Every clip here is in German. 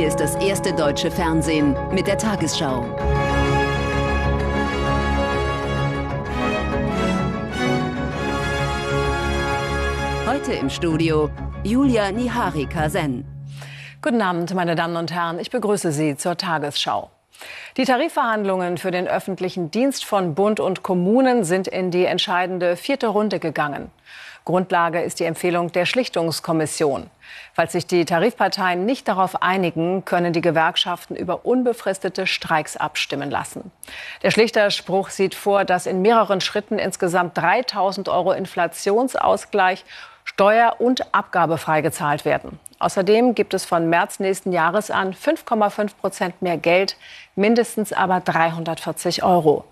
Hier ist das erste deutsche Fernsehen mit der Tagesschau. Heute im Studio Julia Niharika-Sen. Guten Abend, meine Damen und Herren. Ich begrüße Sie zur Tagesschau. Die Tarifverhandlungen für den öffentlichen Dienst von Bund und Kommunen sind in die entscheidende vierte Runde gegangen. Grundlage ist die Empfehlung der Schlichtungskommission. Falls sich die Tarifparteien nicht darauf einigen, können die Gewerkschaften über unbefristete Streiks abstimmen lassen. Der Schlichterspruch sieht vor, dass in mehreren Schritten insgesamt 3000 Euro Inflationsausgleich steuer- und abgabefrei gezahlt werden. Außerdem gibt es von März nächsten Jahres an 5,5 Prozent mehr Geld, mindestens aber 340 Euro.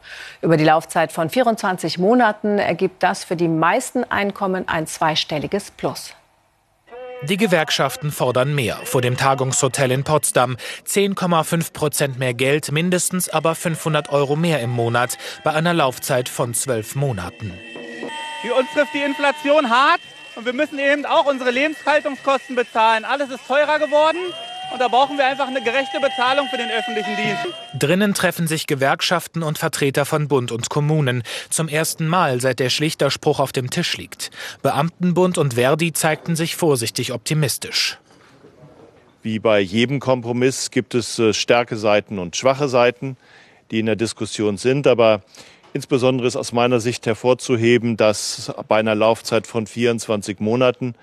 Über die Laufzeit von 24 Monaten ergibt das für die meisten Einkommen ein zweistelliges Plus. Die Gewerkschaften fordern mehr vor dem Tagungshotel in Potsdam. 10,5 Prozent mehr Geld, mindestens aber 500 Euro mehr im Monat bei einer Laufzeit von zwölf Monaten. Für uns trifft die Inflation hart. Und wir müssen eben auch unsere Lebenshaltungskosten bezahlen. Alles ist teurer geworden. Und da brauchen wir einfach eine gerechte Bezahlung für den öffentlichen Dienst. Drinnen treffen sich Gewerkschaften und Vertreter von Bund und Kommunen. Zum ersten Mal, seit der Schlichterspruch auf dem Tisch liegt. Beamtenbund und Verdi zeigten sich vorsichtig optimistisch. Wie bei jedem Kompromiss gibt es äh, starke Seiten und schwache Seiten, die in der Diskussion sind. Aber Insbesondere ist aus meiner Sicht hervorzuheben, dass bei einer Laufzeit von 24 Monaten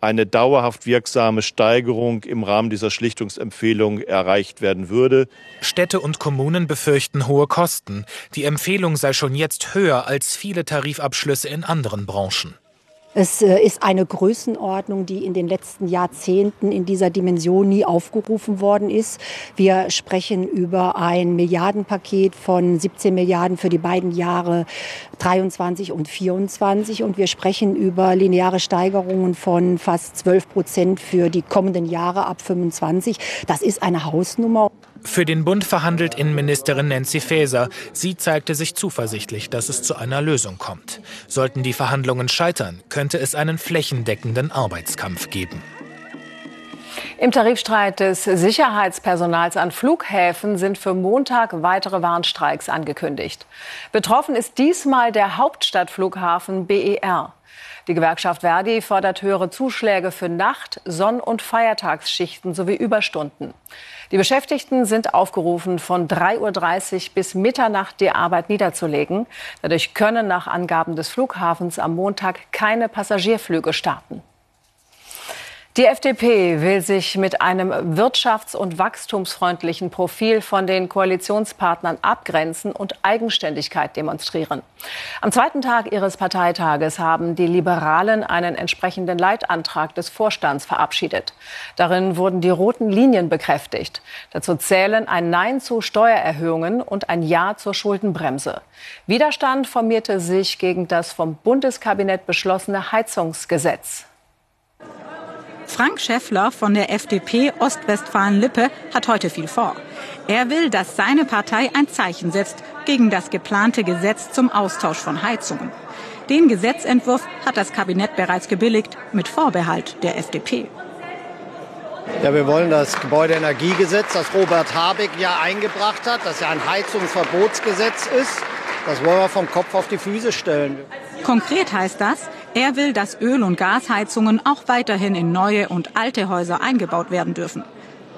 eine dauerhaft wirksame Steigerung im Rahmen dieser Schlichtungsempfehlung erreicht werden würde. Städte und Kommunen befürchten hohe Kosten. Die Empfehlung sei schon jetzt höher als viele Tarifabschlüsse in anderen Branchen. Es äh, ist eine Größenordnung, die in den letzten Jahrzehnten in dieser Dimension nie aufgerufen worden ist. Wir sprechen über ein Milliardenpaket von 17 Milliarden für die beiden Jahre 23 und 24 und wir sprechen über lineare Steigerungen von fast 12 Prozent für die kommenden Jahre ab 25. Das ist eine Hausnummer. Für den Bund verhandelt Innenministerin Nancy Faeser. Sie zeigte sich zuversichtlich, dass es zu einer Lösung kommt. Sollten die Verhandlungen scheitern, könnte es einen flächendeckenden Arbeitskampf geben. Im Tarifstreit des Sicherheitspersonals an Flughäfen sind für Montag weitere Warnstreiks angekündigt. Betroffen ist diesmal der Hauptstadtflughafen BER. Die Gewerkschaft Verdi fordert höhere Zuschläge für Nacht-, Sonn- und Feiertagsschichten sowie Überstunden. Die Beschäftigten sind aufgerufen, von 3.30 Uhr bis Mitternacht die Arbeit niederzulegen. Dadurch können nach Angaben des Flughafens am Montag keine Passagierflüge starten. Die FDP will sich mit einem wirtschafts- und wachstumsfreundlichen Profil von den Koalitionspartnern abgrenzen und Eigenständigkeit demonstrieren. Am zweiten Tag ihres Parteitages haben die Liberalen einen entsprechenden Leitantrag des Vorstands verabschiedet. Darin wurden die roten Linien bekräftigt. Dazu zählen ein Nein zu Steuererhöhungen und ein Ja zur Schuldenbremse. Widerstand formierte sich gegen das vom Bundeskabinett beschlossene Heizungsgesetz. Frank Schäffler von der FDP Ostwestfalen-Lippe hat heute viel vor. Er will, dass seine Partei ein Zeichen setzt gegen das geplante Gesetz zum Austausch von Heizungen. Den Gesetzentwurf hat das Kabinett bereits gebilligt, mit Vorbehalt der FDP. Ja, wir wollen das Gebäudeenergiegesetz, das Robert Habeck ja eingebracht hat, das ja ein Heizungsverbotsgesetz ist, das wollen wir vom Kopf auf die Füße stellen. Konkret heißt das, er will, dass Öl- und Gasheizungen auch weiterhin in neue und alte Häuser eingebaut werden dürfen.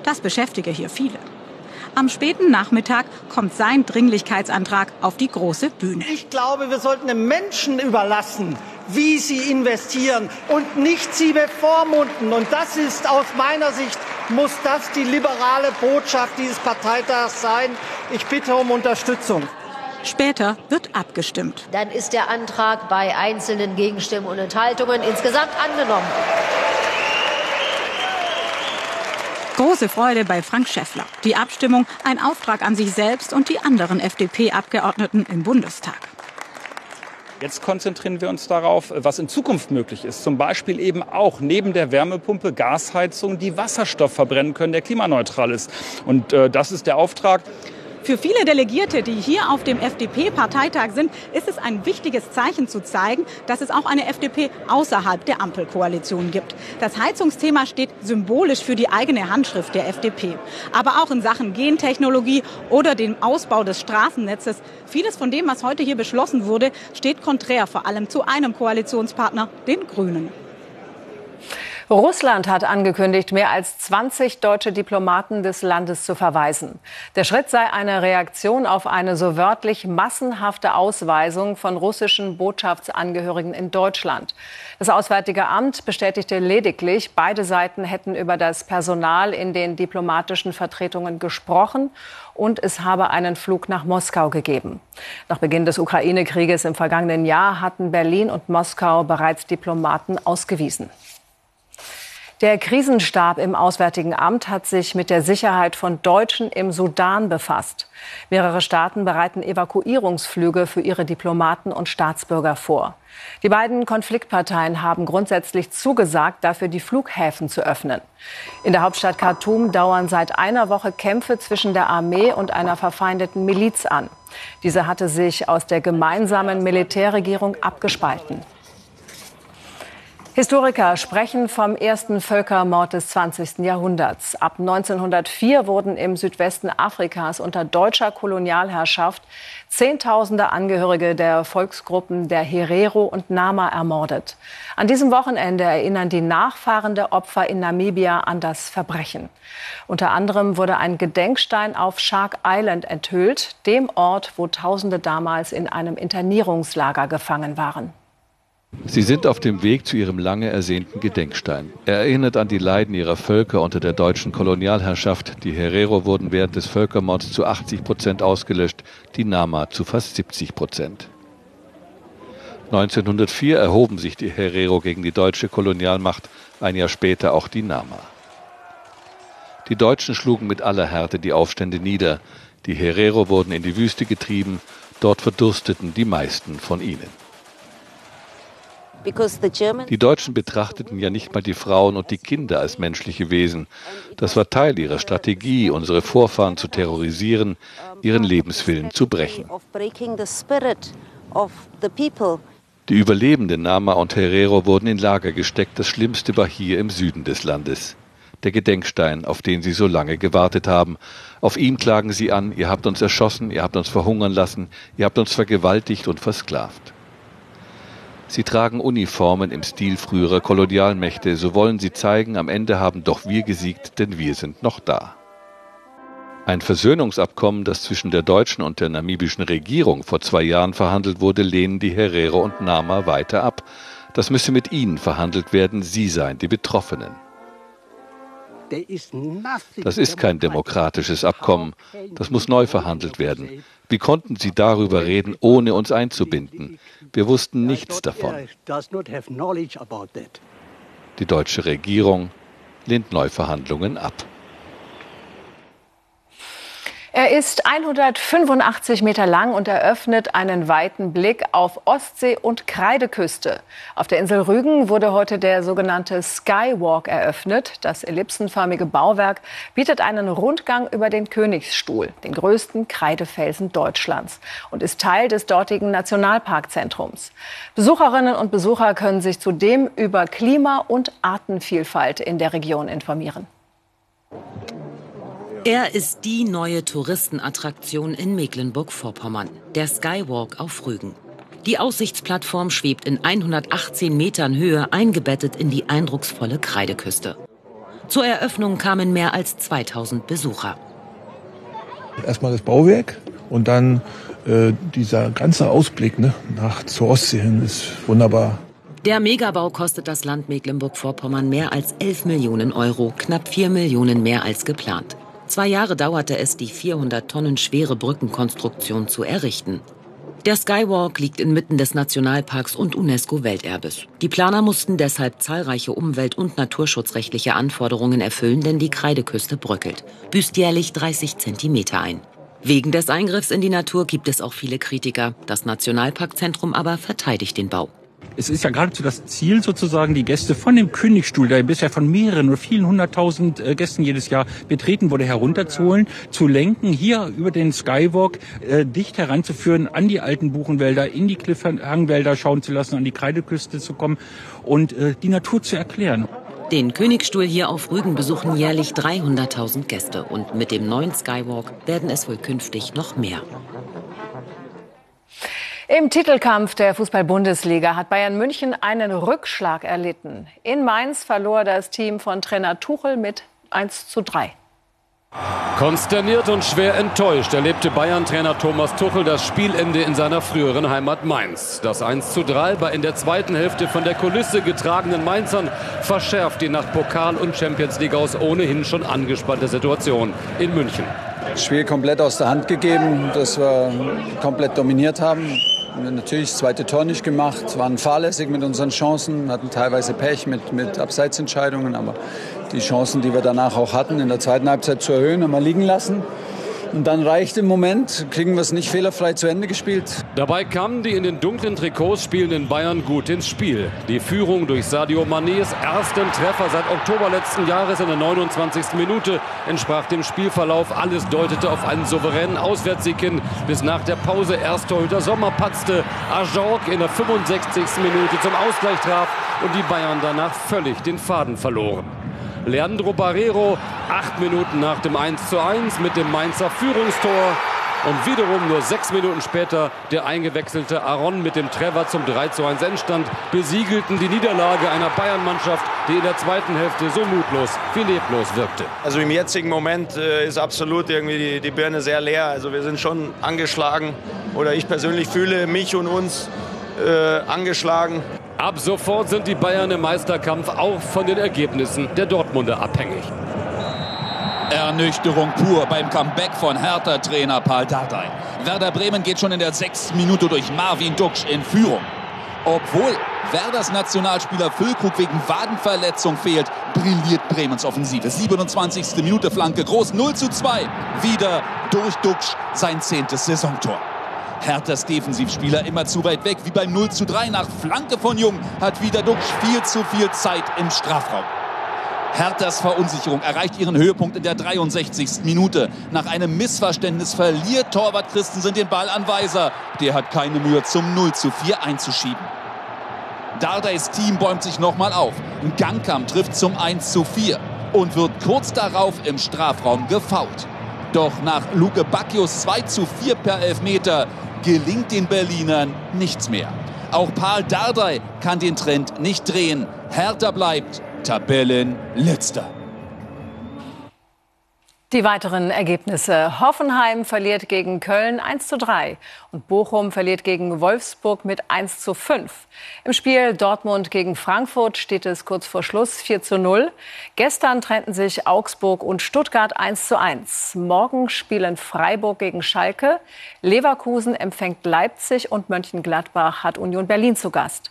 Das beschäftige hier viele. Am späten Nachmittag kommt sein Dringlichkeitsantrag auf die große Bühne. Ich glaube, wir sollten den Menschen überlassen, wie sie investieren und nicht sie bevormunden. Und das ist aus meiner Sicht, muss das die liberale Botschaft dieses Parteitags sein. Ich bitte um Unterstützung. Später wird abgestimmt. Dann ist der Antrag bei einzelnen Gegenstimmen und Enthaltungen insgesamt angenommen. Große Freude bei Frank Schäffler. Die Abstimmung ein Auftrag an sich selbst und die anderen FDP-Abgeordneten im Bundestag. Jetzt konzentrieren wir uns darauf, was in Zukunft möglich ist. Zum Beispiel eben auch neben der Wärmepumpe Gasheizungen, die Wasserstoff verbrennen können, der klimaneutral ist. Und äh, das ist der Auftrag Für viele Delegierte, die hier auf dem FDP-Parteitag sind, ist es ein wichtiges Zeichen zu zeigen, dass es auch eine FDP außerhalb der Ampelkoalition gibt. Das Heizungsthema steht symbolisch für die eigene Handschrift der FDP. Aber auch in Sachen Gentechnologie oder dem Ausbau des Straßennetzes. Vieles von dem, was heute hier beschlossen wurde, steht konträr vor allem zu einem Koalitionspartner, den Grünen. Russland hat angekündigt, mehr als 20 deutsche Diplomaten des Landes zu verweisen. Der Schritt sei eine Reaktion auf eine so wörtlich massenhafte Ausweisung von russischen Botschaftsangehörigen in Deutschland. Das Auswärtige Amt bestätigte lediglich, beide Seiten hätten über das Personal in den diplomatischen Vertretungen gesprochen und es habe einen Flug nach Moskau gegeben. Nach Beginn des Ukraine-Krieges im vergangenen Jahr hatten Berlin und Moskau bereits Diplomaten ausgewiesen. Der Krisenstab im Auswärtigen Amt hat sich mit der Sicherheit von Deutschen im Sudan befasst. Mehrere Staaten bereiten Evakuierungsflüge für ihre Diplomaten und Staatsbürger vor. Die beiden Konfliktparteien haben grundsätzlich zugesagt, dafür die Flughäfen zu öffnen. In der Hauptstadt Khartoum dauern seit einer Woche Kämpfe zwischen der Armee und einer verfeindeten Miliz an. Diese hatte sich aus der gemeinsamen Militärregierung abgespalten. Historiker sprechen vom ersten Völkermord des 20. Jahrhunderts. Ab 1904 wurden im Südwesten Afrikas unter deutscher Kolonialherrschaft Zehntausende Angehörige der Volksgruppen der Herero und Nama ermordet. An diesem Wochenende erinnern die Nachfahren der Opfer in Namibia an das Verbrechen. Unter anderem wurde ein Gedenkstein auf Shark Island enthüllt, dem Ort, wo Tausende damals in einem Internierungslager gefangen waren. Sie sind auf dem Weg zu ihrem lange ersehnten Gedenkstein. Er erinnert an die Leiden ihrer Völker unter der deutschen Kolonialherrschaft. Die Herero wurden während des Völkermords zu 80 Prozent ausgelöscht, die Nama zu fast 70 Prozent. 1904 erhoben sich die Herero gegen die deutsche Kolonialmacht, ein Jahr später auch die Nama. Die Deutschen schlugen mit aller Härte die Aufstände nieder. Die Herero wurden in die Wüste getrieben, dort verdursteten die meisten von ihnen. Die Deutschen betrachteten ja nicht mal die Frauen und die Kinder als menschliche Wesen. Das war Teil ihrer Strategie, unsere Vorfahren zu terrorisieren, ihren Lebenswillen zu brechen. Die Überlebenden Nama und Herero wurden in Lager gesteckt. Das Schlimmste war hier im Süden des Landes. Der Gedenkstein, auf den sie so lange gewartet haben. Auf ihm klagen sie an, ihr habt uns erschossen, ihr habt uns verhungern lassen, ihr habt uns vergewaltigt und versklavt. Sie tragen Uniformen im Stil früherer Kolonialmächte, so wollen sie zeigen, am Ende haben doch wir gesiegt, denn wir sind noch da. Ein Versöhnungsabkommen, das zwischen der deutschen und der namibischen Regierung vor zwei Jahren verhandelt wurde, lehnen die Herero und Nama weiter ab. Das müsse mit ihnen verhandelt werden, sie seien die Betroffenen. Das ist kein demokratisches Abkommen. Das muss neu verhandelt werden. Wie konnten Sie darüber reden, ohne uns einzubinden? Wir wussten nichts davon. Die deutsche Regierung lehnt Neuverhandlungen ab. Er ist 185 Meter lang und eröffnet einen weiten Blick auf Ostsee und Kreideküste. Auf der Insel Rügen wurde heute der sogenannte Skywalk eröffnet. Das ellipsenförmige Bauwerk bietet einen Rundgang über den Königsstuhl, den größten Kreidefelsen Deutschlands, und ist Teil des dortigen Nationalparkzentrums. Besucherinnen und Besucher können sich zudem über Klima- und Artenvielfalt in der Region informieren. Er ist die neue Touristenattraktion in Mecklenburg-Vorpommern, der Skywalk auf Rügen. Die Aussichtsplattform schwebt in 118 Metern Höhe eingebettet in die eindrucksvolle Kreideküste. Zur Eröffnung kamen mehr als 2000 Besucher. Erstmal das Bauwerk und dann äh, dieser ganze Ausblick ne, nach zur Ostsee hin ist wunderbar. Der Megabau kostet das Land Mecklenburg-Vorpommern mehr als 11 Millionen Euro, knapp 4 Millionen mehr als geplant. Zwei Jahre dauerte es, die 400 Tonnen schwere Brückenkonstruktion zu errichten. Der Skywalk liegt inmitten des Nationalparks und UNESCO-Welterbes. Die Planer mussten deshalb zahlreiche umwelt- und naturschutzrechtliche Anforderungen erfüllen, denn die Kreideküste bröckelt, büßt jährlich 30 Zentimeter ein. Wegen des Eingriffs in die Natur gibt es auch viele Kritiker. Das Nationalparkzentrum aber verteidigt den Bau. Es ist ja geradezu das Ziel sozusagen, die Gäste von dem Königstuhl, der bisher von mehreren oder vielen hunderttausend äh, Gästen jedes Jahr betreten wurde, herunterzuholen, zu lenken, hier über den Skywalk äh, dicht heranzuführen an die alten Buchenwälder, in die Cliffhangwälder schauen zu lassen, an die Kreideküste zu kommen und äh, die Natur zu erklären. Den Königstuhl hier auf Rügen besuchen jährlich 300.000 Gäste und mit dem neuen Skywalk werden es wohl künftig noch mehr. Im Titelkampf der Fußball-Bundesliga hat Bayern München einen Rückschlag erlitten. In Mainz verlor das Team von Trainer Tuchel mit 1 zu 3. Konsterniert und schwer enttäuscht erlebte Bayern-Trainer Thomas Tuchel das Spielende in seiner früheren Heimat Mainz. Das 1 zu 3 bei in der zweiten Hälfte von der Kulisse getragenen Mainzern verschärft die nach Pokal und Champions League aus ohnehin schon angespannte Situation in München. Das Spiel komplett aus der Hand gegeben, dass wir komplett dominiert haben natürlich das zweite Tor nicht gemacht, waren fahrlässig mit unseren Chancen, hatten teilweise Pech mit, mit Abseitsentscheidungen, aber die Chancen, die wir danach auch hatten, in der zweiten Halbzeit zu erhöhen, haben wir liegen lassen. Und dann reicht im Moment, kriegen wir es nicht fehlerfrei zu Ende gespielt. Dabei kamen die in den dunklen Trikots spielenden Bayern gut ins Spiel. Die Führung durch Sadio Manés ersten Treffer seit Oktober letzten Jahres in der 29. Minute entsprach dem Spielverlauf. Alles deutete auf einen souveränen Auswärtssieg hin, bis nach der Pause erst Torhüter Sommer patzte. Ajorg in der 65. Minute zum Ausgleich traf und die Bayern danach völlig den Faden verloren. Leandro Barrero, acht Minuten nach dem 1:1 mit dem Mainzer Führungstor. Und wiederum nur sechs Minuten später der eingewechselte Aaron mit dem Treffer zum 3:1 Endstand besiegelten die Niederlage einer Bayern-Mannschaft, die in der zweiten Hälfte so mutlos wie leblos wirkte. Also im jetzigen Moment äh, ist absolut irgendwie die, die Birne sehr leer. Also wir sind schon angeschlagen oder ich persönlich fühle mich und uns äh, angeschlagen. Ab sofort sind die Bayern im Meisterkampf auch von den Ergebnissen der Dortmunder abhängig. Ernüchterung pur beim Comeback von Hertha-Trainer Paul Dardai. Werder Bremen geht schon in der sechsten Minute durch Marvin Duksch in Führung. Obwohl Werders Nationalspieler Füllkrug wegen Wadenverletzung fehlt, brilliert Bremens Offensive. 27. Minute Flanke, groß 0 zu 2. Wieder durch Duksch sein zehntes Saisontor. Herthas Defensivspieler immer zu weit weg, wie beim 0 zu 3 nach Flanke von Jung hat wieder Duxch viel zu viel Zeit im Strafraum. Herthas Verunsicherung erreicht ihren Höhepunkt in der 63. Minute. Nach einem Missverständnis verliert Torwart Christensen den Ball an Weiser. Der hat keine Mühe zum 0 zu 4 einzuschieben. Dardays Team bäumt sich nochmal auf. Gangkamp trifft zum 1 zu 4 und wird kurz darauf im Strafraum gefault. Doch nach Luke Bacchius 2 zu 4 per Elfmeter gelingt den Berlinern nichts mehr. Auch Paul Dardai kann den Trend nicht drehen. Hertha bleibt Tabellenletzter. Die weiteren Ergebnisse. Hoffenheim verliert gegen Köln 1 zu 3 und Bochum verliert gegen Wolfsburg mit 1 zu 5. Im Spiel Dortmund gegen Frankfurt steht es kurz vor Schluss 4 zu 0. Gestern trennten sich Augsburg und Stuttgart 1 zu 1. Morgen spielen Freiburg gegen Schalke, Leverkusen empfängt Leipzig und Mönchengladbach hat Union Berlin zu Gast.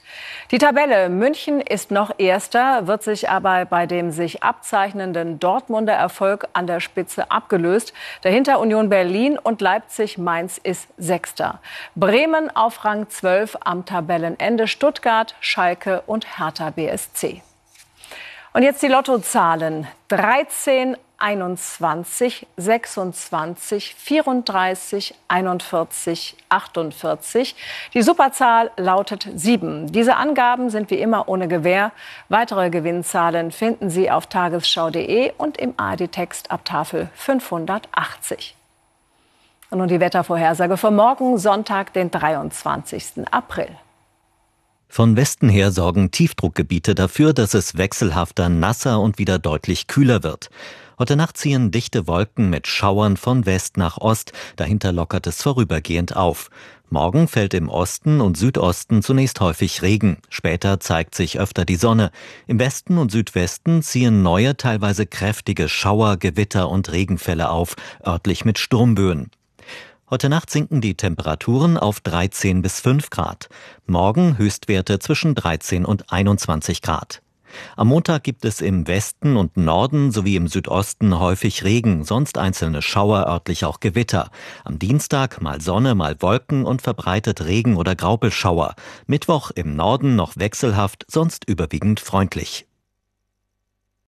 Die Tabelle München ist noch erster, wird sich aber bei dem sich abzeichnenden Dortmunder Erfolg an der Spitze Spitze abgelöst. Dahinter Union Berlin und Leipzig-Mainz ist Sechster. Bremen auf Rang 12 am Tabellenende. Stuttgart, Schalke und Hertha BSC. Und jetzt die Lottozahlen. 13, 21, 26, 34, 41, 48. Die Superzahl lautet 7. Diese Angaben sind wie immer ohne Gewähr. Weitere Gewinnzahlen finden Sie auf tagesschau.de und im ARD-Text ab Tafel 580. Und nun die Wettervorhersage für morgen, Sonntag, den 23. April. Von Westen her sorgen Tiefdruckgebiete dafür, dass es wechselhafter, nasser und wieder deutlich kühler wird. Heute Nacht ziehen dichte Wolken mit Schauern von West nach Ost, dahinter lockert es vorübergehend auf. Morgen fällt im Osten und Südosten zunächst häufig Regen, später zeigt sich öfter die Sonne. Im Westen und Südwesten ziehen neue, teilweise kräftige Schauer, Gewitter und Regenfälle auf, örtlich mit Sturmböen. Heute Nacht sinken die Temperaturen auf 13 bis 5 Grad. Morgen Höchstwerte zwischen 13 und 21 Grad. Am Montag gibt es im Westen und Norden sowie im Südosten häufig Regen, sonst einzelne Schauer, örtlich auch Gewitter. Am Dienstag mal Sonne, mal Wolken und verbreitet Regen oder Graupelschauer. Mittwoch im Norden noch wechselhaft, sonst überwiegend freundlich.